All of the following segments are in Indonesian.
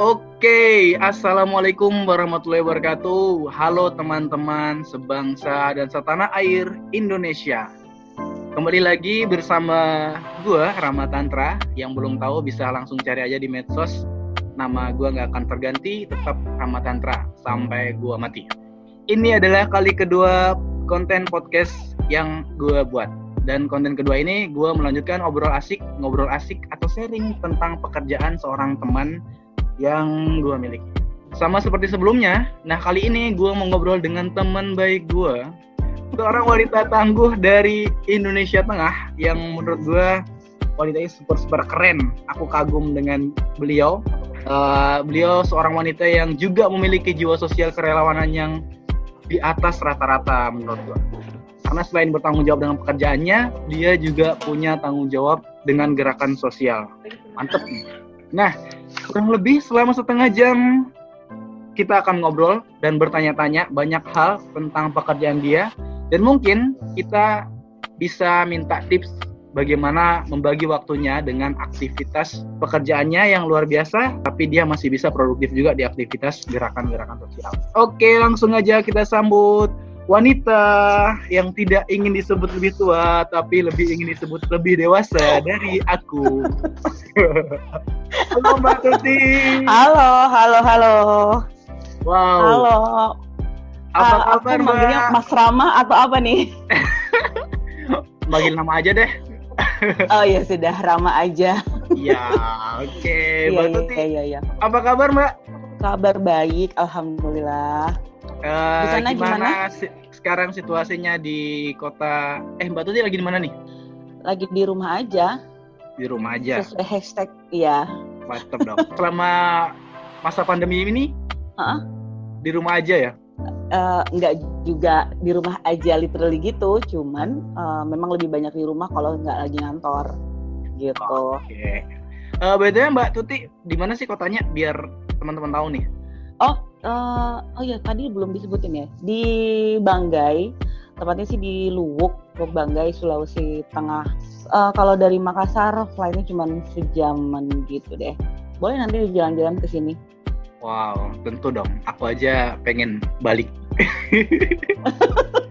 Oke, Assalamualaikum warahmatullahi wabarakatuh. Halo teman-teman sebangsa dan setanah air Indonesia. Kembali lagi bersama gua Rama Tantra. Yang belum tahu bisa langsung cari aja di medsos. Nama gua nggak akan terganti, tetap Rama Tantra sampai gua mati. Ini adalah kali kedua konten podcast yang gua buat. Dan konten kedua ini gue melanjutkan obrol asik, ngobrol asik atau sharing tentang pekerjaan seorang teman yang gue miliki. Sama seperti sebelumnya, nah kali ini gue mau ngobrol dengan teman baik gue, seorang wanita tangguh dari Indonesia Tengah yang menurut gue wanita ini super super keren. Aku kagum dengan beliau. Uh, beliau seorang wanita yang juga memiliki jiwa sosial kerelawanan yang di atas rata-rata menurut gue. Karena selain bertanggung jawab dengan pekerjaannya, dia juga punya tanggung jawab dengan gerakan sosial. Mantep nih. Nah, kurang lebih selama setengah jam kita akan ngobrol dan bertanya-tanya banyak hal tentang pekerjaan dia dan mungkin kita bisa minta tips bagaimana membagi waktunya dengan aktivitas pekerjaannya yang luar biasa tapi dia masih bisa produktif juga di aktivitas gerakan-gerakan sosial. Oke, langsung aja kita sambut wanita yang tidak ingin disebut lebih tua tapi lebih ingin disebut lebih dewasa dari aku. halo Mbak Tuti. Halo, halo, halo. Wow. Halo. Apa Uh, kabar aku manggilnya Mbak? Mas Rama atau apa nih? Panggil nama aja deh. Oh ya sudah Rama aja. Iya, oke. Mbak Iya, Tuti, iya, iya, iya. apa kabar Mbak? Kabar baik, alhamdulillah. Eh, Di sana gimana si- sekarang situasinya di kota? Eh Mbak Tuti lagi di mana nih? Lagi di rumah aja. Di rumah aja. Sesuai hashtag, iya. Mantap dong. Selama masa pandemi ini Heeh. di rumah aja ya? Eh, nggak juga di rumah aja literally gitu, cuman eh, memang lebih banyak di rumah kalau nggak lagi ngantor gitu. Oke. Eh btw Mbak Tuti, di mana sih kotanya? Biar teman-teman tahu nih. Oh, eh, oh ya tadi belum disebutin ya. Di Banggai, tepatnya sih di Luwuk, Luwuk Banggai, Sulawesi Tengah. Eh, kalau dari Makassar, flightnya cuma sejaman gitu deh. Boleh nanti jalan-jalan ke sini. Wow, tentu dong. Aku aja pengen balik.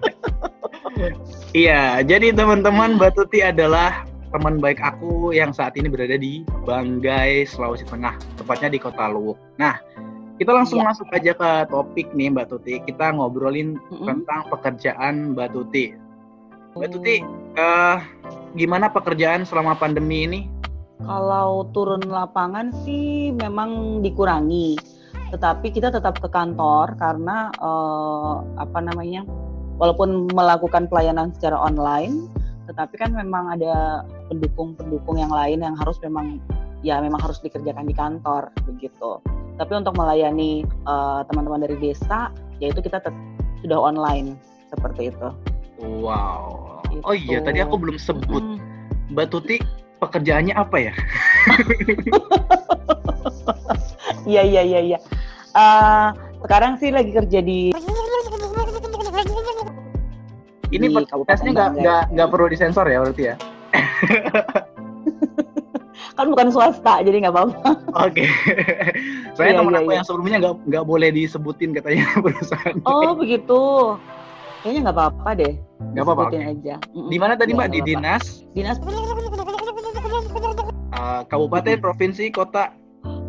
Iya, jadi teman-teman Mbak Tuti adalah teman baik aku yang saat ini berada di Banggai, Sulawesi Tengah, tepatnya di Kota Luwuk. Nah, kita langsung Iya. masuk aja ke topik nih Mbak Tuti. Kita ngobrolin Mm-mm. tentang pekerjaan Mbak Tuti. Mbak Tuti, eh, gimana pekerjaan selama pandemi ini? Kalau turun lapangan sih memang dikurangi, tetapi kita tetap ke kantor karena eh, apa namanya, walaupun melakukan pelayanan secara online, tetapi kan memang ada pendukung-pendukung yang lain yang harus memang ya memang harus dikerjakan di kantor begitu. Tapi untuk melayani eh, teman-teman dari desa, yaitu kita sudah online seperti itu. Wow. Oh iya, Gitu. tadi aku belum sebut. Mm. Mbak Tuti pekerjaannya apa ya? Iya iya iya iya. Eh, sekarang sih lagi kerja di Ini podcastnya nggak nggak perlu disensor ya berarti ya? kan bukan swasta jadi nggak apa-apa. Oke. Saya Iya, teman iya, aku iya. yang sebelumnya nggak nggak boleh disebutin katanya perusahaan. Oh begitu. Kayaknya nggak apa-apa deh. Nggak apa-apa, Disebutin aja. Di mana tadi Iya, Mbak? Di dinas Dinas eh, kabupaten, provinsi, kota.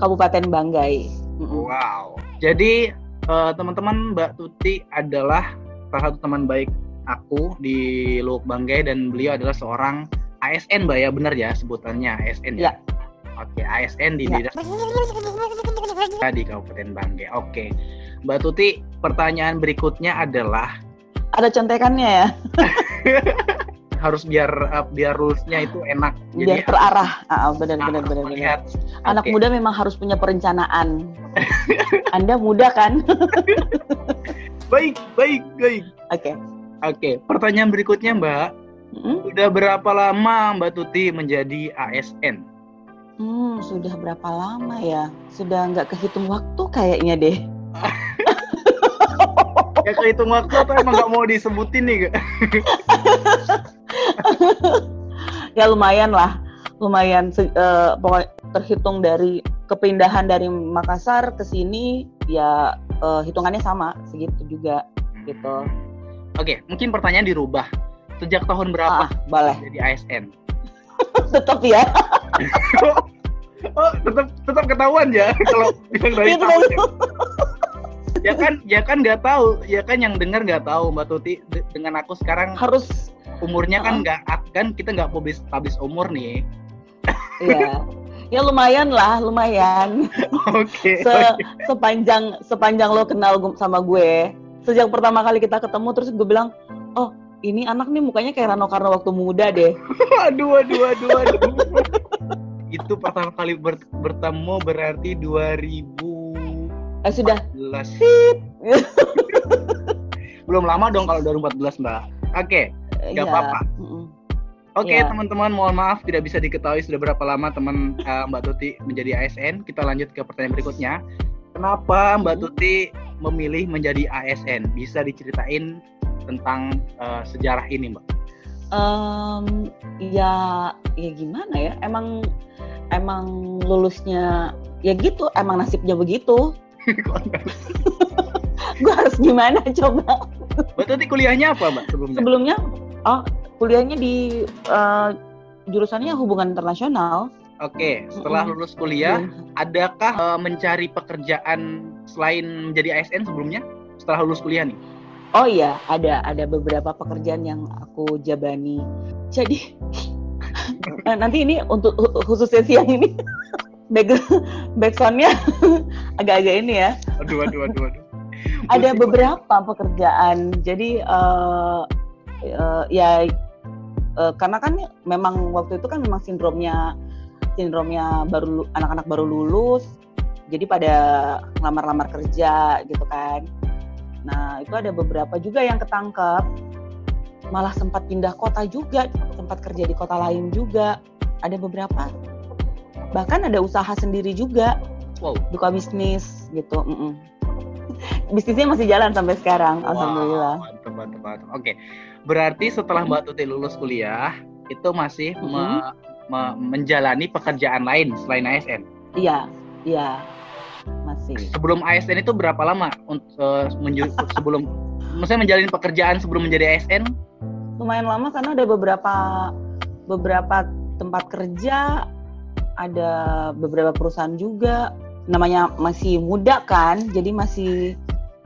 Kabupaten Banggai. Wow. Jadi eh, teman-teman Mbak Tuti adalah salah satu teman baik aku di Luwuk Banggai dan beliau adalah seorang ASN Mbak ya, benar ya sebutannya ASN ya? Ya. Oke, ASN di Ya. dinas di Kabupaten Banggai. Oke. Mbak Tuti, pertanyaan berikutnya adalah Ada contekannya ya, harus biar uh, biar rulesnya itu enak. biar terarah. Ah, benar harus benar benar benar. melihat. Anak Oke. muda memang harus punya perencanaan. Anda muda kan? Baik, baik, baik. Oke. Oke, pertanyaan berikutnya Mbak. Mm-mm. Sudah berapa lama Mbak Tuti menjadi ASN? Hmm, sudah berapa lama ya? Sudah nggak kehitung waktu kayaknya deh. Ya kehitung waktu atau emang nggak mau disebutin nih? Ya lumayan lah lumayan pokoknya terhitung dari kepindahan dari Makassar ke sini ya uh, hitungannya sama segitu juga gitu. Oke, mungkin pertanyaan dirubah. Sejak tahun berapa ah, boleh. jadi ASN? tetap ya. oh, tetap tetap ketahuan ya kalau bilang dari Itu tahun. Ya. ya kan, ya kan nggak tahu, ya kan yang dengar nggak tahu Mbak Tuti de- dengan aku sekarang harus umurnya kan Uh-uh. nggak kan kita nggak publis publis umur nih. ya. Ya lumayan lah, lumayan. Oke. Se sepanjang sepanjang lo kenal sama gue, sejak pertama kali kita ketemu terus gue bilang, "Oh, ini anak nih mukanya kayak Rano Karno waktu muda deh." Aduh, aduh, aduh, aduh. Itu pertama kali ber- bertemu berarti 2014. Eh sudah. Belum lama dong kalau 2014, Mbak. Oke. Gak Iya. apa-apa. Oke, Iya. teman-teman, mohon maaf tidak bisa diketahui sudah berapa lama teman eh, Mbak Tuti menjadi ASN. Kita lanjut ke pertanyaan berikutnya. Kenapa Mbak. Tuti memilih menjadi ASN? Bisa diceritain tentang eh, sejarah ini, Mbak? Em, ya ya gimana ya? Emang emang lulusnya ya gitu, emang nasibnya begitu. Gue harus gimana coba? Mbak Tuti kuliahnya apa, Mbak, sebelumnya? Sebelumnya, oh kuliahnya di eh, jurusannya hubungan internasional. Oke, setelah lulus kuliah, Iya. adakah eh, mencari pekerjaan selain menjadi ASN sebelumnya? Setelah lulus kuliah nih? Oh iya, ada ada beberapa pekerjaan yang aku jabani. Jadi nanti ini untuk hu- khusus sesi yang ini back backsoundnya agak-agak ini ya. Aduh, aduh, aduh, aduh. Ada beberapa pekerjaan. Jadi eh, eh, ya eh, karena kan memang waktu itu kan memang sindromnya sindromnya baru anak-anak baru lulus. Jadi pada lamar-lamar kerja gitu kan. Nah, itu ada beberapa juga yang ketangkep. Malah sempat pindah kota juga, sempat kerja di kota lain juga. Ada beberapa. Bahkan ada usaha sendiri juga, Wow. buka bisnis gitu. mm-mm. Bisnisnya masih jalan sampai sekarang, alhamdulillah. Wow, mantap, mantap, mantap. Oke, berarti setelah Mbak Tuti lulus kuliah, itu masih me- Mm-mm. me- menjalani pekerjaan lain selain ASN. Iya, iya. Masih. Sebelum ASN itu berapa lama untuk eh, menju- sebelum maksudnya menjalani pekerjaan sebelum menjadi ASN? Lumayan lama karena ada beberapa beberapa tempat kerja, ada beberapa perusahaan juga. Namanya masih muda kan, jadi masih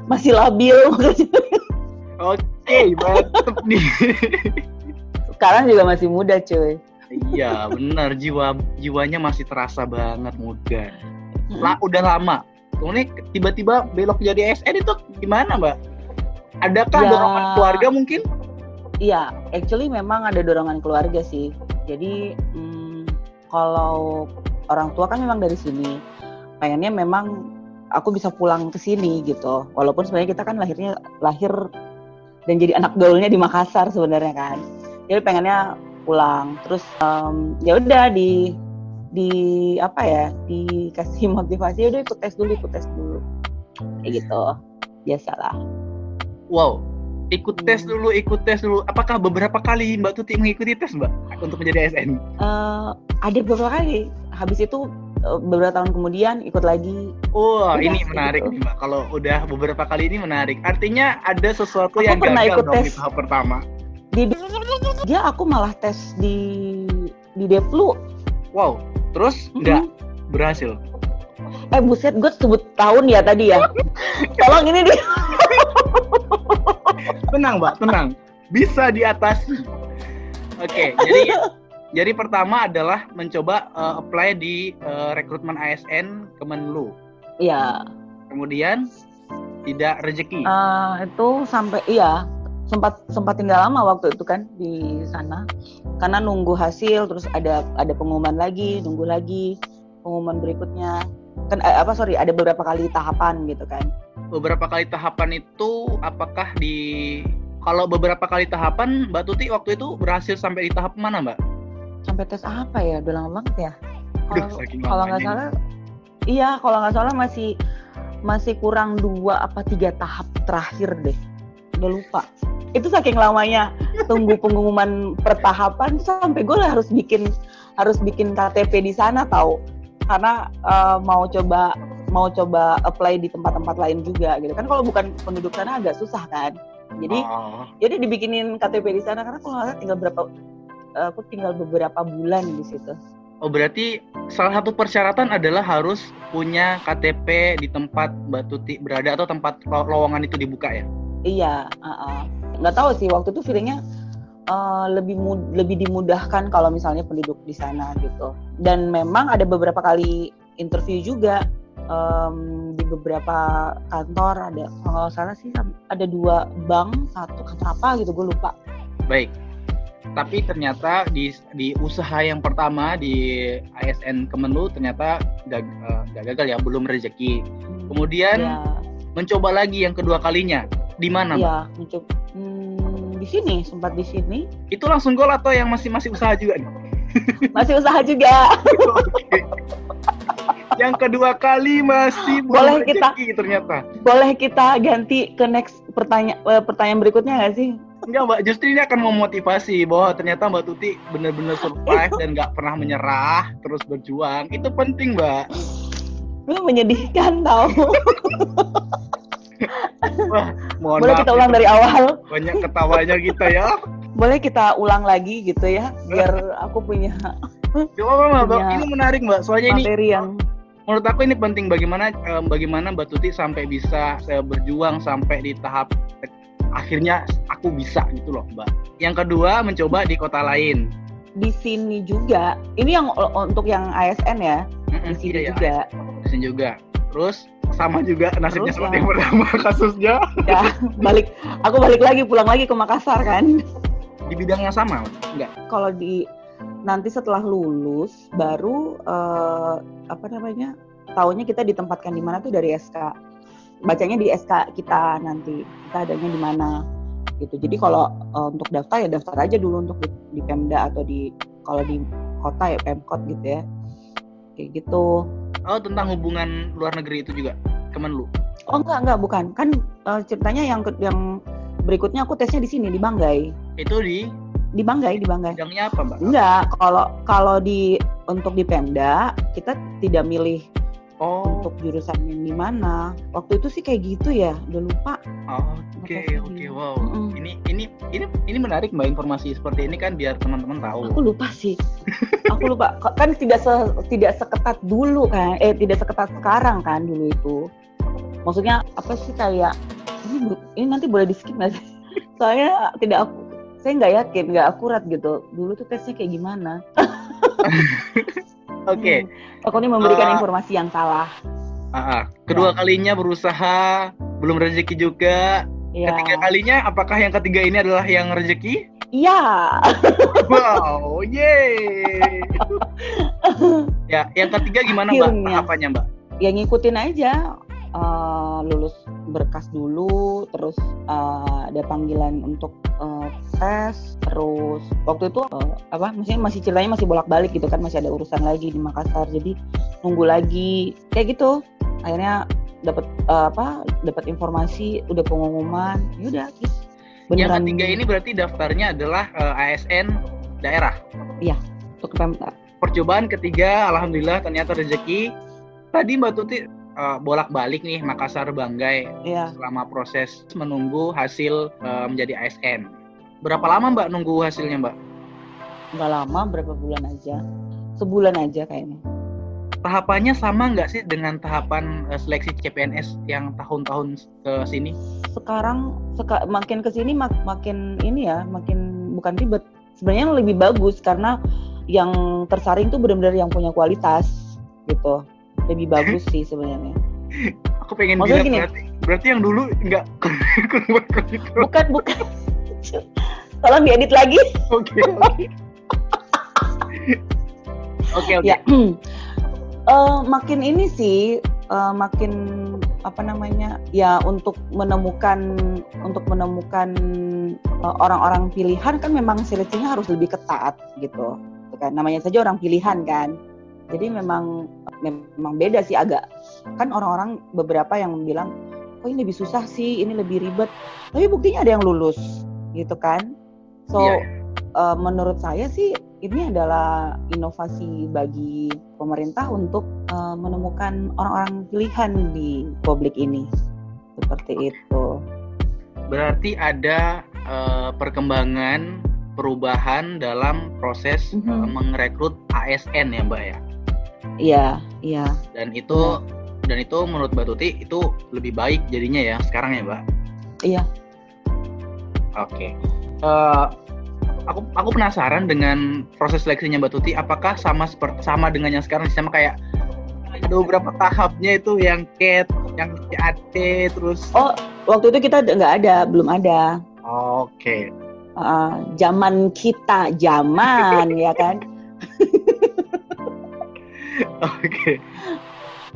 masih labil. Oke, mantap nih. Sekarang juga masih muda, cuy. Iya, benar jiwa jiwanya masih terasa banget muda. Lah udah lama. Kemudian tiba-tiba belok jadi ASN itu gimana, Mbak? Adakah Ya. dorongan keluarga mungkin? Iya, actually memang ada dorongan keluarga sih. Jadi hmm, kalau orang tua kan memang dari sini, pengennya memang aku bisa pulang ke sini gitu. Walaupun sebenarnya kita kan lahirnya lahir dan jadi anak gaulnya di Makassar sebenarnya kan. Jadi pengennya pulang. Terus em, ya udah di di apa ya dikasih motivasi udah ikut tes dulu ikut tes dulu kayak gitu biasalah Wow, ikut tes Hmm. dulu, ikut tes dulu. Apakah beberapa kali Mbak Tuti mengikuti tes, Mbak, untuk menjadi ASN? Eh, ada beberapa kali habis itu eh, beberapa tahun kemudian ikut lagi Wah, Udah, ini menarik gitu. nih, Mbak. Kalau udah beberapa kali ini menarik. Artinya ada sesuatu Aku yang pernah gagal ikut dong di tes. tahap pertama. di dia aku malah tes di di Deplu Wow, terus nggak berhasil. eh buset gue sebut tahun ya tadi ya tolong ini di Tenang, Mbak, tenang. Bisa diatasi. Oke, jadi jadi pertama adalah mencoba eh, apply di eh, rekrutmen ASN Kemenlu. ya Kemudian tidak rezeki. eh, itu sampai iya sempat sempat tinggal lama waktu itu kan di sana. Karena nunggu hasil terus ada ada pengumuman lagi nunggu lagi pengumuman berikutnya. Kan eh, apa sorry ada beberapa kali tahapan gitu kan. Beberapa kali tahapan itu apakah di kalau beberapa kali tahapan Mbak Tuti waktu itu berhasil sampai di tahap mana Mbak? sampai tes apa ya? Udah lama banget ya? Kalau nggak salah iya kalau nggak salah masih masih kurang dua apa tiga tahap terakhir deh. Udah lupa itu saking lamanya tunggu pengumuman pertahapan sampai gue harus bikin harus bikin KTP di sana tahu karena uh, mau coba mau coba apply di tempat-tempat lain juga gitu kan kalau bukan penduduk sana agak susah kan jadi oh. jadi dibikinin KTP di sana karena kalau nggak tinggal berapa aku tinggal beberapa bulan di situ Oh berarti salah satu persyaratan adalah harus punya KTP di tempat Mbak Tuti berada atau tempat lowongan itu dibuka ya? Iya, uh -uh. Nggak tahu sih waktu itu feelingnya uh, lebih mud lebih dimudahkan kalau misalnya penduduk di sana gitu. Dan memang ada beberapa kali interview juga um, di beberapa kantor ada kalau salah sih ada dua bank satu kantor apa gitu gue lupa. Baik tapi ternyata di di usaha yang pertama di ASN Kemenlu ternyata gag, uh, gagal ya belum rezeki kemudian ya. mencoba lagi yang kedua kalinya di mana ya mencoba hmm, di sini sempat di sini. Itu langsung gol atau yang masih masih usaha juga nih? Masih usaha juga. Yang kedua kali masih boleh kita ternyata. boleh kita ganti ke next pertanyaan eh, pertanyaan berikutnya nggak sih? Enggak mbak, justru ini akan memotivasi bahwa ternyata mbak Tuti benar-benar survive dan nggak pernah menyerah, terus berjuang. Itu penting mbak. Itu menyedihkan tau. Wah, mohon Boleh kita ulang dari awal. Banyak ketawanya kita ya. Boleh kita ulang lagi gitu ya, biar aku punya. Coba mbak, ini menarik mbak. Soalnya materi ini yang menurut aku ini penting bagaimana bagaimana Mbak Tuti sampai bisa saya berjuang sampai di tahap akhirnya aku bisa gitu loh mbak yang kedua mencoba di kota lain di sini juga ini yang untuk yang ASN ya di sini iya, juga di sini juga terus sama juga nasibnya terus seperti yang pertama kasusnya. Ya balik aku balik lagi pulang lagi ke Makassar kan? Di bidang yang sama enggak? Kalau di nanti setelah lulus baru uh, apa namanya tahunya kita ditempatkan di mana tuh dari SK bacanya di SK kita nanti kita adanya di mana gitu. Jadi kalau uh, untuk daftar ya daftar aja dulu untuk di, di Pemda atau di kalau di kota ya Pemkot gitu ya kayak gitu. Oh tentang hubungan luar negeri itu juga Kemenlu oh enggak enggak bukan. Kan uh, ceritanya yang yang berikutnya aku tesnya di sini di Banggai. Itu di? Di Banggai di Banggai. Bidangnya apa mbak? Enggak kalau kalau di untuk di Pemda kita tidak milih Oh. Untuk jurusannya di mana? Waktu itu sih kayak gitu ya, udah lupa. Oke, okay, oke, okay, wow. Mm -mm. Ini ini ini ini menarik Mbak informasi seperti ini kan biar teman-teman tahu. Aku lupa sih. Aku lupa. Kan tidak se, tidak seketat dulu kan. Eh, tidak seketat sekarang kan dulu itu. Maksudnya apa sih kayak ini ini nanti boleh di-skip nggak sih? Soalnya tidak aku saya nggak yakin, nggak akurat gitu. Dulu tuh tesnya kayak gimana? Oke. Okay. Hmm. Aku ini memberikan uh, informasi yang salah. Uh, uh. Kedua ya. kalinya berusaha, belum rezeki juga. Ya. Ketiga kalinya, apakah yang ketiga ini adalah yang rezeki? Iya. wow, yeay. ya, yang ketiga gimana Akhirnya. mbak? Tahapannya mbak? Ya ngikutin aja. Uh, lulus berkas dulu, terus uh, ada panggilan untuk uh, tes terus waktu itu uh, apa maksudnya masih ceritanya masih bolak-balik gitu kan masih ada urusan lagi di Makassar jadi nunggu lagi kayak gitu akhirnya dapat uh, apa dapat informasi udah pengumuman yaudah terus beneran yang ketiga ini berarti daftarnya adalah uh, ASN daerah iya untuk Pemda percobaan ketiga alhamdulillah ternyata rezeki tadi Mbak Tuti uh, bolak-balik nih Makassar Banggai yeah. selama proses menunggu hasil uh, menjadi ASN. Berapa lama Mbak nunggu hasilnya Mbak? Nggak lama, berapa bulan aja. Sebulan aja kayaknya. Tahapannya sama nggak sih dengan tahapan uh, seleksi CPNS yang tahun-tahun ke sini? Sekarang seka, makin ke sini mak, makin ini ya, makin bukan ribet. Sebenarnya lebih bagus karena yang tersaring tuh benar-benar yang punya kualitas gitu. Lebih bagus sih sebenarnya. Aku pengen Maksudnya bilang gini, berarti, berarti yang dulu nggak bukan bukan. Tolong diedit lagi. Oke. Oke oke. Ya uh, makin ini sih uh, makin apa namanya ya untuk menemukan untuk menemukan eh, orang-orang uh, pilihan kan memang seleksinya harus lebih ketat gitu kan namanya saja orang pilihan kan jadi memang memang beda sih agak kan orang-orang beberapa yang bilang oh ini lebih susah sih ini lebih ribet tapi buktinya ada yang lulus gitu kan so yeah. Iya. uh, menurut saya sih ini adalah inovasi bagi pemerintah untuk uh, menemukan orang-orang pilihan di publik ini seperti itu. Berarti ada uh, perkembangan perubahan dalam proses mm -hmm. uh, merekrut ASN ya Mbak ya? Iya, iya. Dan itu ya. dan itu menurut Mbak Tuti itu lebih baik jadinya ya sekarang ya Mbak? Iya. Oke. Okay. Uh, aku aku penasaran dengan proses seleksinya Mbak Tuti apakah sama seperti sama dengan yang sekarang sama kayak ada beberapa tahapnya itu yang cat, yang CAT terus Oh, waktu itu kita nggak ada, belum ada. Oke. Okay. Uh, zaman kita, zaman ya kan. Oke. Okay.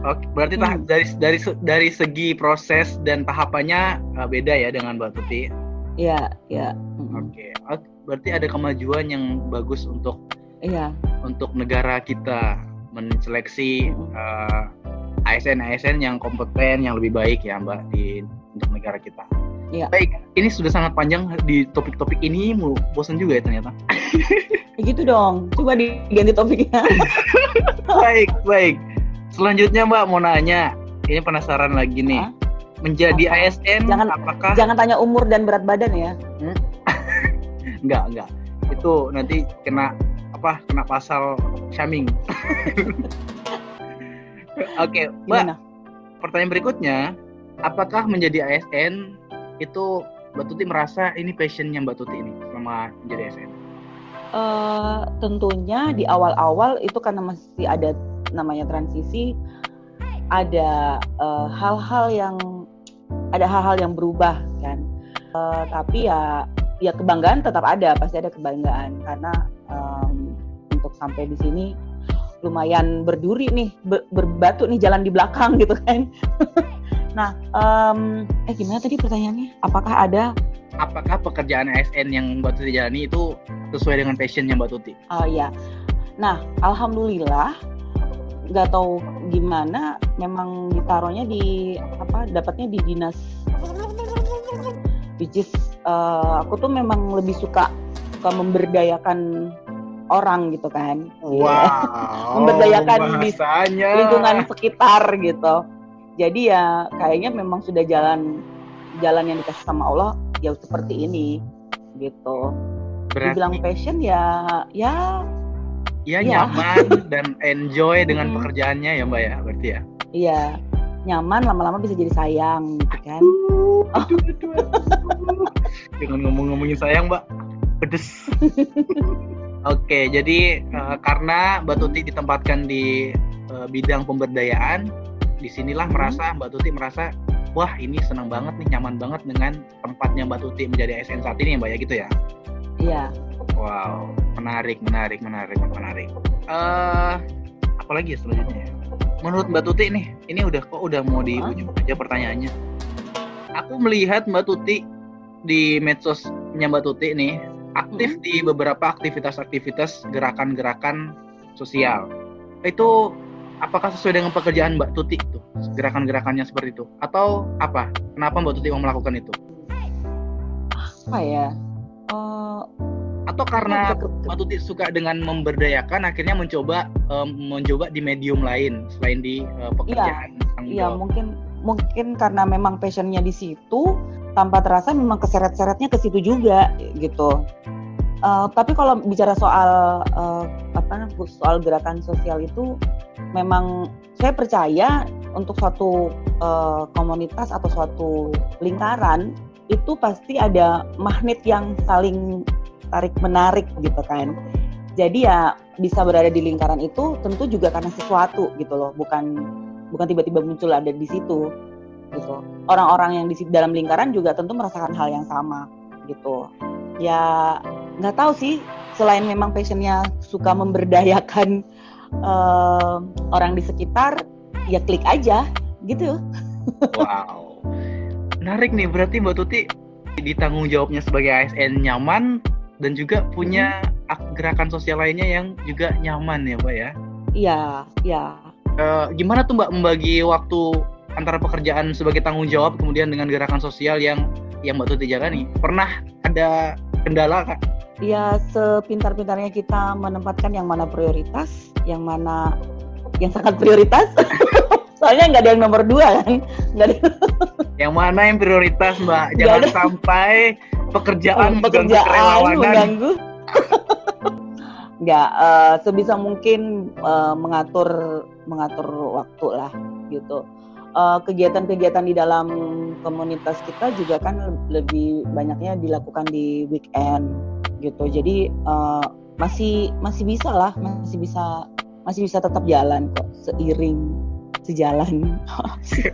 Oke, berarti hmm. dari dari dari segi proses dan tahapannya uh, beda ya dengan Mbak Tuti. Iya, iya. Oke. Okay berarti ada kemajuan yang bagus untuk iya untuk negara kita menseleksi uh, eh, ASN ASN yang kompeten yang lebih baik ya Mbak di untuk negara kita. Iya. Baik, ini sudah sangat panjang di topik-topik ini mau bosan juga ya ternyata. Ya gitu dong, coba diganti topiknya. baik, baik. Selanjutnya Mbak mau nanya, ini penasaran lagi nih. Hah? Menjadi Apa? ASN jangan, apakah Jangan tanya umur dan berat badan ya. Hmm? enggak enggak itu nanti kena apa kena pasal shaming oke okay, mbak pertanyaan berikutnya apakah menjadi ASN itu mbak Tuti merasa ini passionnya mbak Tuti ini selama menjadi ASN uh, eh, tentunya di awal-awal itu karena masih ada namanya transisi ada eh, hal-hal uh, yang ada hal-hal yang berubah kan. Uh, tapi ya ya kebanggaan tetap ada pasti ada kebanggaan. Karena um, untuk sampai di sini lumayan berduri nih ber, berbatu nih jalan di belakang gitu kan. Nah um, eh gimana tadi pertanyaannya? Apakah ada? Apakah pekerjaan ASN yang Mbak Tuti jalani itu sesuai dengan passionnya Mbak Tuti? Oh ya nah alhamdulillah nggak tahu gimana memang ditaruhnya di apa dapatnya di dinas. Which is uh, aku tuh memang lebih suka suka memberdayakan orang gitu kan. Wow memberdayakan di lingkungan sekitar gitu. Jadi ya kayaknya memang sudah jalan jalan yang dikasih sama Allah ya seperti ini gitu. Berarti... dibilang passion ya ya ya, ya. nyaman dan enjoy dengan pekerjaannya ya mbak ya berarti ya? Iya. Nyaman lama-lama bisa jadi sayang gitu kan. Aduh. dengan ngomong-ngomongin sayang mbak. Pedes. Oke jadi uh, karena mbak Tuti ditempatkan di uh, bidang pemberdayaan di sinilah hmm. merasa mbak Tuti merasa wah ini senang banget nih nyaman banget dengan tempatnya mbak Tuti menjadi ASN saat ini ya mbak ya gitu ya iya wow menarik menarik menarik menarik uh, apalagi ya selanjutnya ya? menurut mbak Tuti nih ini udah kok udah mau di ujung aja pertanyaannya aku melihat Mbak Tuti di medsosnya Mbak Tuti nih aktif hmm. di beberapa aktivitas-aktivitas gerakan-gerakan sosial. Itu apakah sesuai dengan pekerjaan Mbak Tuti itu gerakan-gerakannya seperti itu atau apa? Kenapa Mbak Tuti mau melakukan itu? Apa ya? Uh, atau karena Mbak Tuti suka dengan memberdayakan akhirnya mencoba um, mencoba di medium lain selain di uh, pekerjaan Iya, mungkin mungkin karena memang passionnya di situ tanpa terasa memang keseret-seretnya ke situ juga gitu. Uh, tapi kalau bicara soal uh, apa soal gerakan sosial itu memang saya percaya untuk suatu uh, komunitas atau suatu lingkaran itu pasti ada magnet yang saling tarik menarik gitu kan. Jadi ya bisa berada di lingkaran itu tentu juga karena sesuatu gitu loh, bukan bukan tiba-tiba muncul ada di situ gitu. Orang-orang yang di dalam lingkaran juga tentu merasakan hal yang sama gitu. Ya nggak tahu sih selain memang passionnya suka memberdayakan uh, orang di sekitar ya klik aja gitu. Wow menarik nih berarti mbak Tuti ditanggung jawabnya sebagai ASN nyaman dan juga punya hmm. gerakan sosial lainnya yang juga nyaman ya mbak ya iya iya uh, gimana tuh Mbak membagi waktu antara pekerjaan sebagai tanggung jawab kemudian dengan gerakan sosial yang yang Mbak Tuti jalani? Pernah ada kendala kak ya sepintar-pintarnya kita menempatkan yang mana prioritas, yang mana yang sangat prioritas. Soalnya nggak ada yang nomor dua kan, nggak ada. Yang mana yang prioritas mbak? Jangan ada. sampai pekerjaan, pekerjaan mengganggu. Nggak, eh, sebisa mungkin eh, mengatur mengatur waktu lah gitu. Eh, kegiatan-kegiatan di dalam komunitas kita juga kan lebih banyaknya dilakukan di weekend gitu. Jadi eh, masih masih bisa lah, masih bisa masih bisa tetap jalan kok seiring sejalan.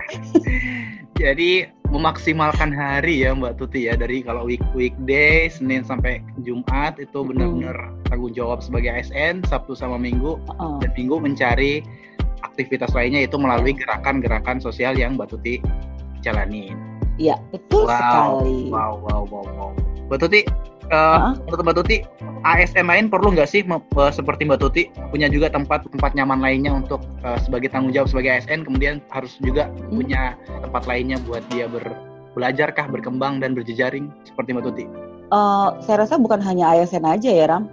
Jadi memaksimalkan hari ya Mbak Tuti ya dari kalau week weekday Senin sampai Jumat itu benar-benar tanggung jawab sebagai ASN Sabtu sama Minggu Heeh. dan Minggu mencari aktivitas lainnya itu melalui gerakan-gerakan sosial yang Mbak Tuti jalani. Iya, betul Wow, sekali. wow, wow, wow, wow. Mbak Tuti, Hah? menurut Mbak Tuti, ASN lain perlu nggak sih eh, seperti Mbak Tuti punya juga tempat tempat nyaman lainnya untuk eh, sebagai tanggung jawab sebagai ASN, kemudian harus juga Hmm. punya tempat lainnya buat dia ber belajar kah, berkembang dan berjejaring seperti Mbak Tuti. Eh, saya rasa bukan hanya ASN aja ya Ram,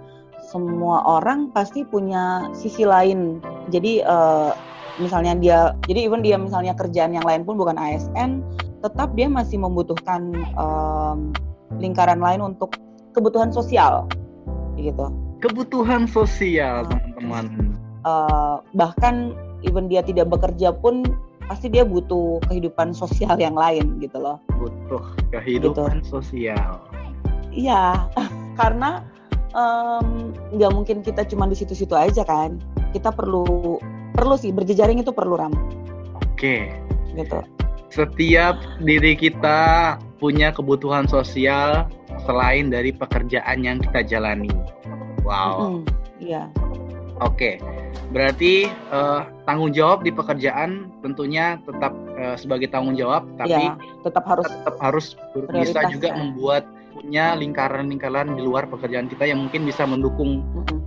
semua orang pasti punya sisi lain. Jadi eh, misalnya dia, jadi even dia misalnya kerjaan yang lain pun bukan ASN, tetap dia masih membutuhkan em, lingkaran lain untuk kebutuhan sosial, gitu. Kebutuhan sosial, Hmm. teman-teman. Eh, bahkan even dia tidak bekerja pun pasti dia butuh kehidupan sosial yang lain gitu loh. Butuh kehidupan sosial. Iya, karena nggak mungkin kita cuma di situ-situ aja kan. Kita perlu perlu sih berjejaring itu perlu ram Oke. gitu. Setiap diri kita punya kebutuhan sosial selain dari pekerjaan yang kita jalani. Wow. Iya, Oke, berarti eh, tanggung jawab di pekerjaan tentunya tetap eh, sebagai tanggung jawab, tapi iya, tetap harus tetap harus bisa juga ya. membuat punya lingkaran-lingkaran di luar pekerjaan kita yang mungkin bisa mendukung mm-mm,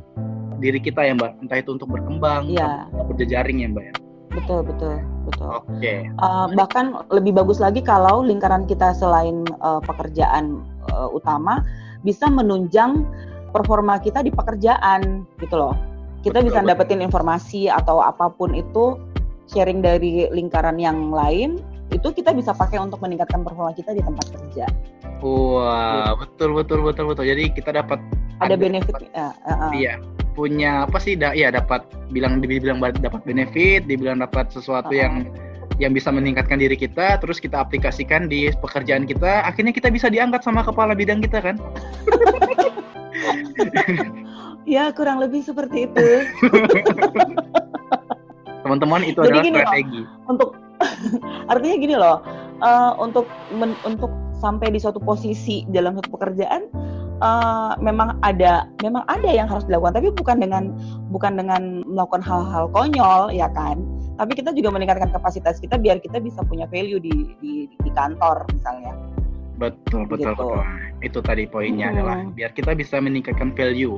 diri kita ya Mbak, entah itu untuk berkembang, Iya. atau berjejaring ya Mbak. ya. betul betul betul. Oke, Eh, bahkan lebih bagus lagi kalau lingkaran kita selain eh, pekerjaan eh, utama bisa menunjang performa kita di pekerjaan gitu loh. Kita Betul, bisa betul. dapetin informasi atau apa pun itu sharing dari lingkaran yang lain itu kita bisa pakai untuk meningkatkan performa kita di tempat kerja. wah betul betul betul betul. Jadi kita dapat Ada benefit ya, eh, eh. Iya, punya apa sih? Da, iya dapat bilang dibilang dapat benefit, dibilang dapat sesuatu Uh-uh. yang yang bisa meningkatkan diri kita, terus kita aplikasikan di pekerjaan kita, akhirnya kita bisa diangkat sama kepala bidang kita kan? Ya kurang lebih seperti itu. Teman-teman itu Jadi adalah gini loh. strategi. untuk artinya gini loh eh, untuk men- untuk sampai di suatu posisi dalam satu pekerjaan eh, memang ada memang ada yang harus dilakukan tapi bukan dengan bukan dengan melakukan hal-hal konyol ya kan tapi kita juga meningkatkan kapasitas kita biar kita bisa punya value di di, di kantor misalnya Betul betul Gitu. betul. Itu tadi poinnya Hmm. adalah biar kita bisa meningkatkan value.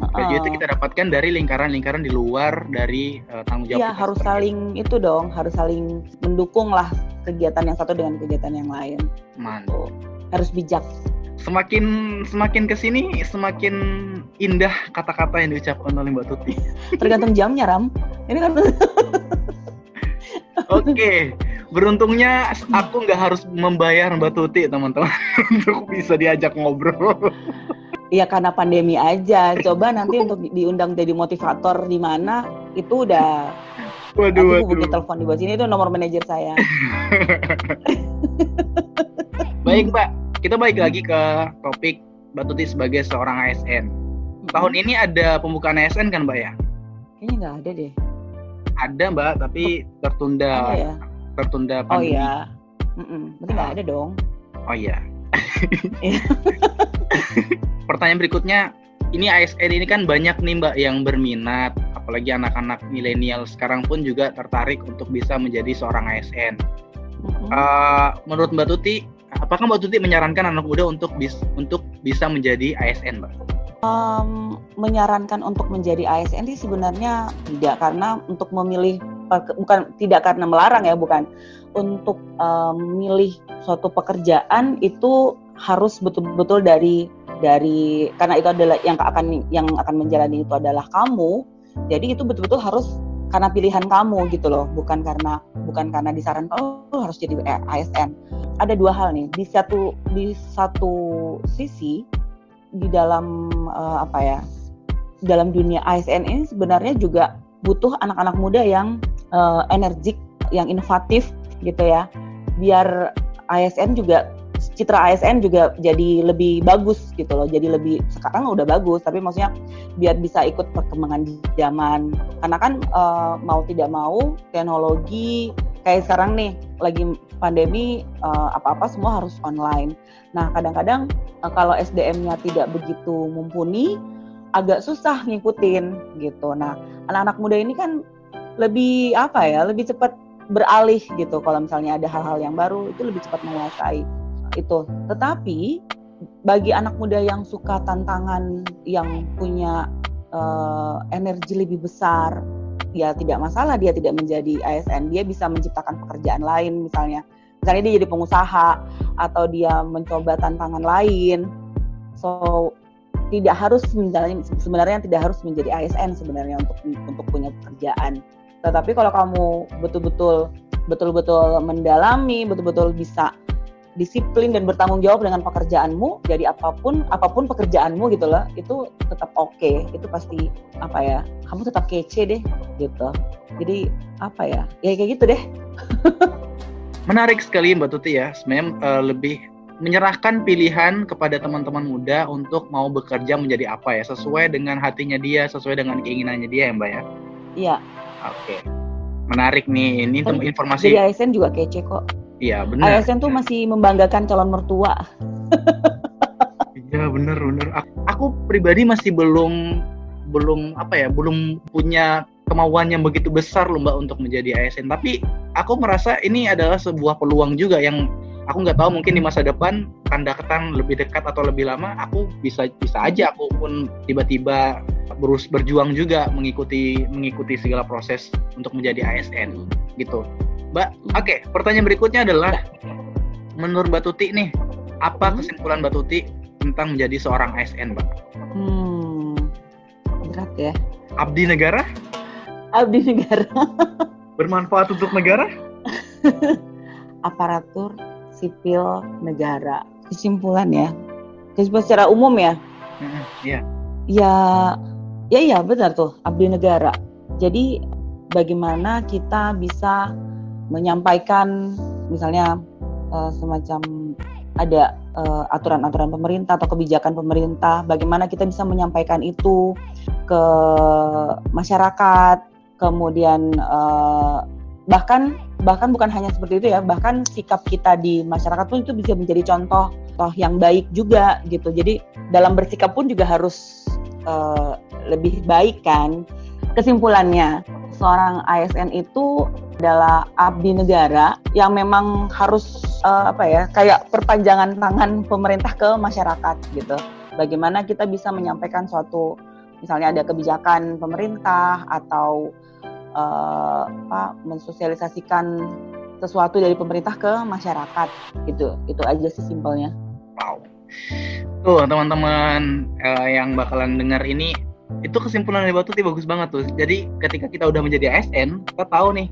Value itu Heeh. kita dapatkan dari lingkaran-lingkaran di luar dari eh, tanggung jawab. Iya kita harus saling itu dong harus saling mendukung lah kegiatan yang satu dengan kegiatan yang lain Mantap. harus bijak Semakin semakin ke sini semakin indah kata-kata yang diucapkan oleh Mbak Tuti. tergantung jamnya ram ini kan Oke, beruntungnya aku nggak harus membayar Mbak Tuti teman-teman untuk bisa diajak ngobrol. Ya karena pandemi aja. Coba nanti untuk di- diundang jadi motivator di mana itu udah Waduh, nanti waduh. telepon di bawah sini itu nomor manajer saya. Baik Mbak, kita balik lagi ke topik Mbak Tuti sebagai seorang ASN. Tahun ini ada pembukaan ASN kan Mbak ya? kayaknya nggak ada deh. Ada Mbak, tapi tertunda Ada ya? tertunda Oh pandemi. iya. Mm-mm. Berarti nggak ada dong. Oh iya. Iya. Pertanyaan berikutnya, ini ASN ini kan banyak nih Mbak yang berminat, apalagi anak-anak milenial sekarang pun juga tertarik untuk bisa menjadi seorang ASN. Mm-mm. Eh, menurut Mbak Tuti, apakah Mbak Tuti menyarankan anak muda untuk bis, untuk bisa menjadi ASN, Mbak? Em, menyarankan untuk menjadi ASN sih sebenarnya tidak karena untuk memilih peke- bukan tidak karena melarang ya bukan untuk memilih suatu pekerjaan itu harus betul-betul dari dari karena itu adalah yang akan yang akan menjalani itu adalah kamu jadi itu betul-betul harus karena pilihan kamu gitu loh bukan karena bukan karena disarankan oh harus jadi ASN ada dua hal nih di satu di satu sisi di dalam uh, apa ya dalam dunia ASN ini sebenarnya juga butuh anak-anak muda yang uh, energik yang inovatif gitu ya. Biar ASN juga citra ASN juga jadi lebih bagus gitu loh. Jadi lebih sekarang udah bagus tapi maksudnya biar bisa ikut perkembangan zaman. Karena kan uh, mau tidak mau teknologi kayak sekarang nih lagi pandemi uh, apa-apa semua harus online. Nah kadang-kadang uh, kalau SDM-nya tidak begitu mumpuni agak susah ngikutin gitu. Nah anak-anak muda ini kan lebih apa ya lebih cepat beralih gitu. Kalau misalnya ada hal-hal yang baru itu lebih cepat menguasai itu. Tetapi bagi anak muda yang suka tantangan yang punya uh, energi lebih besar, ya tidak masalah dia tidak menjadi ASN, dia bisa menciptakan pekerjaan lain misalnya. Misalnya dia jadi pengusaha atau dia mencoba tantangan lain. So tidak harus sebenarnya sebenarnya tidak harus menjadi ASN sebenarnya untuk untuk punya pekerjaan. Tetapi kalau kamu betul-betul betul-betul mendalami, betul-betul bisa disiplin dan bertanggung jawab dengan pekerjaanmu jadi apa pun apa pun pekerjaanmu gitu loh itu tetap oke. Okay. itu pasti apa ya kamu tetap kece deh gitu. Jadi apa ya ya kayak gitu deh. Menarik sekali mbak Tuti ya. Sebenarnya uh, lebih menyerahkan pilihan kepada teman-teman muda untuk mau bekerja menjadi apa ya. Sesuai dengan hatinya dia sesuai dengan keinginannya dia ya mbak ya. Iya. Oke. Okay. menarik nih ini informasi jadi ASN juga kece kok Iya benar. ASN tuh masih membanggakan calon mertua. Iya benar benar. Aku, aku pribadi masih belum belum apa ya belum punya kemauan yang begitu besar loh mbak untuk menjadi ASN. Tapi aku merasa ini adalah sebuah peluang juga yang aku nggak tahu mungkin di masa depan tanda ketan lebih dekat atau lebih lama aku bisa bisa aja aku pun tiba-tiba berus berjuang juga mengikuti mengikuti segala proses untuk menjadi ASN gitu. Mbak, oke, okay, pertanyaan berikutnya adalah menurut Mbak Tuti nih, apa hmm? kesimpulan Mbak Tuti tentang menjadi seorang ASN, Mbak? Hmm, berat ya. Abdi negara? Abdi negara. Bermanfaat untuk negara? Aparatur sipil negara. Kesimpulan ya. Kesimpulan secara umum ya. Iya. Ya, ya iya benar tuh abdi negara. Jadi bagaimana kita bisa menyampaikan misalnya uh, semacam ada uh, aturan-aturan pemerintah atau kebijakan pemerintah, bagaimana kita bisa menyampaikan itu ke masyarakat, kemudian uh, bahkan bahkan bukan hanya seperti itu ya, bahkan sikap kita di masyarakat pun itu bisa menjadi contoh toh yang baik juga gitu. Jadi dalam bersikap pun juga harus uh, lebih baik kan. Kesimpulannya, seorang ASN itu adalah abdi negara yang memang harus uh, apa ya kayak perpanjangan tangan pemerintah ke masyarakat gitu. Bagaimana kita bisa menyampaikan suatu misalnya ada kebijakan pemerintah atau uh, apa mensosialisasikan sesuatu dari pemerintah ke masyarakat gitu. Itu aja sih simpelnya. Wow. Tuh teman-teman uh, yang bakalan dengar ini itu kesimpulan dari Batu bagus banget tuh. Jadi ketika kita udah menjadi ASN, kita tahu nih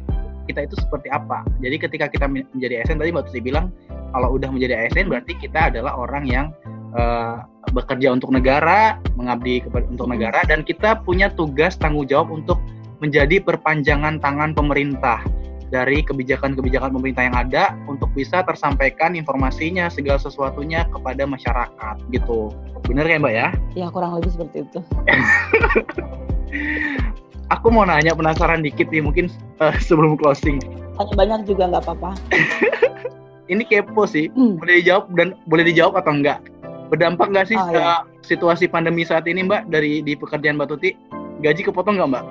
kita itu seperti apa. Jadi ketika kita menjadi ASN tadi Mbak Tuti bilang kalau udah menjadi ASN berarti kita adalah orang yang uh, bekerja untuk negara, mengabdi kepada untuk negara dan kita punya tugas tanggung jawab untuk menjadi perpanjangan tangan pemerintah dari kebijakan-kebijakan pemerintah yang ada untuk bisa tersampaikan informasinya segala sesuatunya kepada masyarakat gitu. Bener ya Mbak ya? Ya kurang lebih seperti itu. aku mau nanya penasaran dikit nih mungkin uh, sebelum closing. Tanya banyak juga nggak apa-apa. Ini kepo sih, hmm. boleh dijawab dan boleh dijawab atau enggak? Berdampak nggak sih oh, ya. situasi pandemi saat ini Mbak dari di pekerjaan Mbak Tuti? Gaji kepotong nggak Mbak?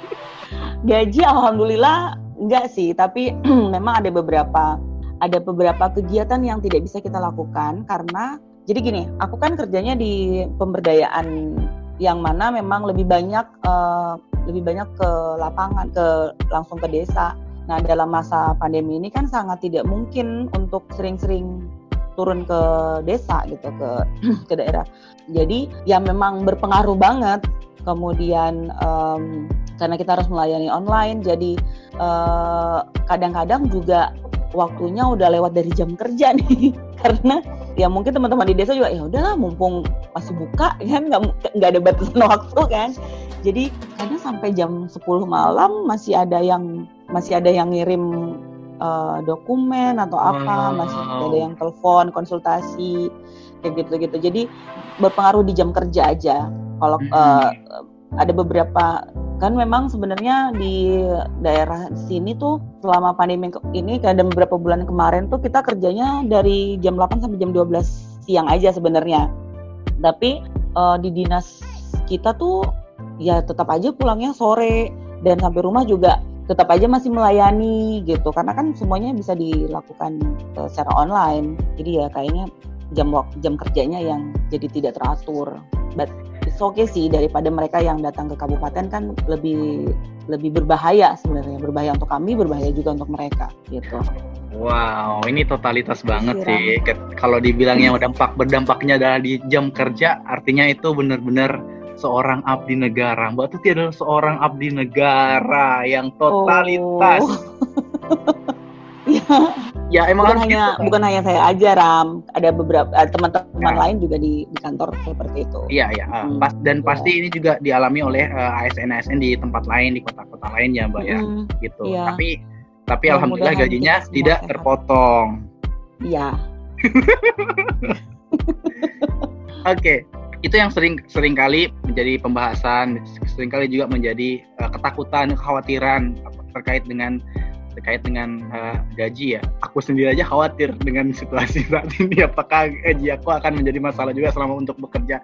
Gaji alhamdulillah enggak sih, tapi memang ada beberapa ada beberapa kegiatan yang tidak bisa kita lakukan karena jadi gini, aku kan kerjanya di pemberdayaan yang mana memang lebih banyak uh, lebih banyak ke lapangan ke langsung ke desa. Nah dalam masa pandemi ini kan sangat tidak mungkin untuk sering-sering turun ke desa gitu ke ke daerah. Jadi ya memang berpengaruh banget. Kemudian um, karena kita harus melayani online, jadi kadang kadang-kadang juga waktunya udah lewat dari jam kerja nih. Karena ya mungkin teman-teman di desa juga ya udahlah mumpung masih buka kan nggak nggak ada batasan waktu kan. Jadi kadang sampai jam 10 malam masih ada yang masih ada yang ngirim uh, dokumen atau apa masih ada yang telepon konsultasi kayak gitu gitu jadi berpengaruh di jam kerja aja kalau uh, ada beberapa kan memang sebenarnya di daerah sini tuh selama pandemi ini ada beberapa bulan kemarin tuh kita kerjanya dari jam 8 sampai jam 12 siang aja sebenarnya. Tapi uh, di dinas kita tuh ya tetap aja pulangnya sore dan sampai rumah juga tetap aja masih melayani gitu karena kan semuanya bisa dilakukan uh, secara online. Jadi ya kayaknya jam jam kerjanya yang jadi tidak teratur. But it's okay sih daripada mereka yang datang ke kabupaten kan lebih lebih berbahaya sebenarnya berbahaya untuk kami berbahaya juga untuk mereka gitu. Wow, ini totalitas banget sih. Kalau dibilangnya dampak berdampaknya adalah di jam kerja, artinya itu benar-benar seorang abdi negara. Mbak Tuti adalah seorang abdi negara yang totalitas. Oh. ya emang bukan hanya gitu, bukan hanya saya aja Ram ada beberapa eh, teman-teman ya. lain juga di, di kantor seperti itu iya iya hmm. pas dan ya. pasti ini juga dialami oleh uh, eh, ASN ASN di tempat lain di kota-kota lain ya mbak ya hmm. gitu ya. tapi tapi ya, alhamdulillah gajinya tidak sehat. terpotong iya oke okay. itu yang sering sering kali menjadi pembahasan sering kali juga menjadi uh, ketakutan kekhawatiran terkait dengan terkait dengan uh, gaji ya. Aku sendiri aja khawatir dengan situasi saat ini apakah gaji aku akan menjadi masalah juga selama untuk bekerja.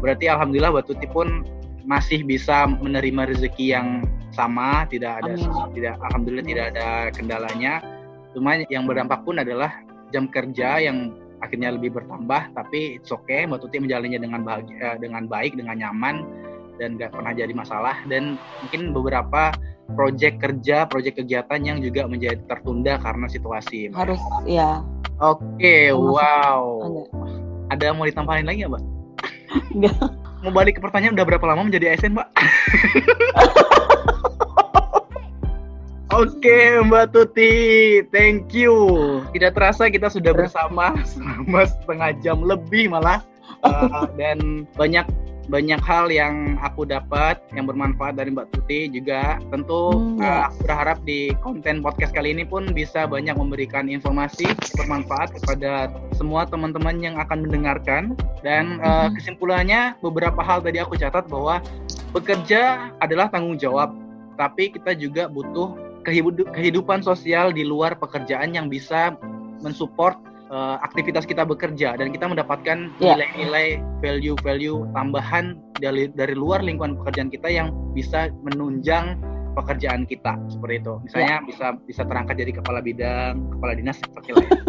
Berarti alhamdulillah Batuti pun masih bisa menerima rezeki yang sama tidak ada Amin. tidak alhamdulillah tidak ada kendalanya. Cuma yang berdampak pun adalah jam kerja yang akhirnya lebih bertambah tapi it's okay. Mbak Tuti menjalannya dengan bahagia dengan baik dengan nyaman dan nggak pernah jadi masalah dan mungkin beberapa proyek kerja, proyek kegiatan yang juga menjadi tertunda karena situasi. Harus, ya. Oke, okay, wow. Ada. Ada mau ditambahin lagi ya, Mbak? Enggak. Mau balik ke pertanyaan, udah berapa lama menjadi ASN, Mbak? Oke, okay, Mbak Tuti, thank you. Tidak terasa kita sudah bersama selama setengah jam lebih malah, uh, dan banyak banyak hal yang aku dapat yang bermanfaat dari Mbak Tuti juga. Tentu hmm, uh, aku berharap di konten podcast kali ini pun bisa banyak memberikan informasi bermanfaat kepada semua teman-teman yang akan mendengarkan. Dan uh, kesimpulannya beberapa hal tadi aku catat bahwa bekerja adalah tanggung jawab tapi kita juga butuh kehidupan sosial di luar pekerjaan yang bisa mensupport uh, aktivitas kita bekerja dan kita mendapatkan ya. nilai-nilai yeah. value-value tambahan dari dari luar lingkungan pekerjaan kita yang bisa menunjang pekerjaan kita seperti itu. Misalnya yeah. bisa bisa terangkat jadi kepala bidang, kepala dinas seperti lain.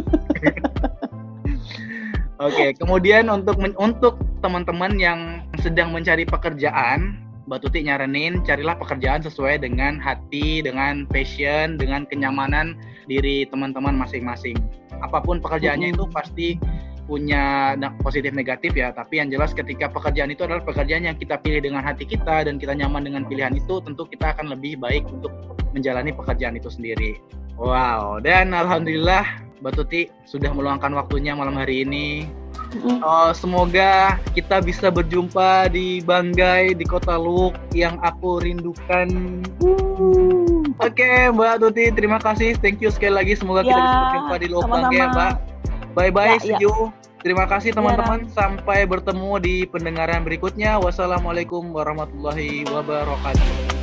Oke, okay, kemudian untuk untuk teman-teman yang sedang mencari pekerjaan, Mbak Tuti nyaranin carilah pekerjaan sesuai dengan hati, dengan passion, dengan kenyamanan diri teman-teman masing-masing. Apa pun pekerjaannya itu pasti punya positif negatif ya tapi yang jelas ketika pekerjaan itu adalah pekerjaan yang kita pilih dengan hati kita dan kita nyaman dengan pilihan itu tentu kita akan lebih baik untuk menjalani pekerjaan itu sendiri wow dan alhamdulillah Mbak Tuti sudah meluangkan waktunya malam hari ini Oh, semoga kita bisa berjumpa di Banggai di Kota Luk yang aku rindukan. Oke, okay, Mbak Tuti, terima kasih. Thank you sekali lagi. Semoga ya, kita bisa berjumpa di Luk Banggai, Mbak. Bye bye, ya, see ya. you. Terima kasih ya, teman-teman. Ya, Sampai bertemu di pendengaran berikutnya. Wassalamualaikum warahmatullahi wabarakatuh.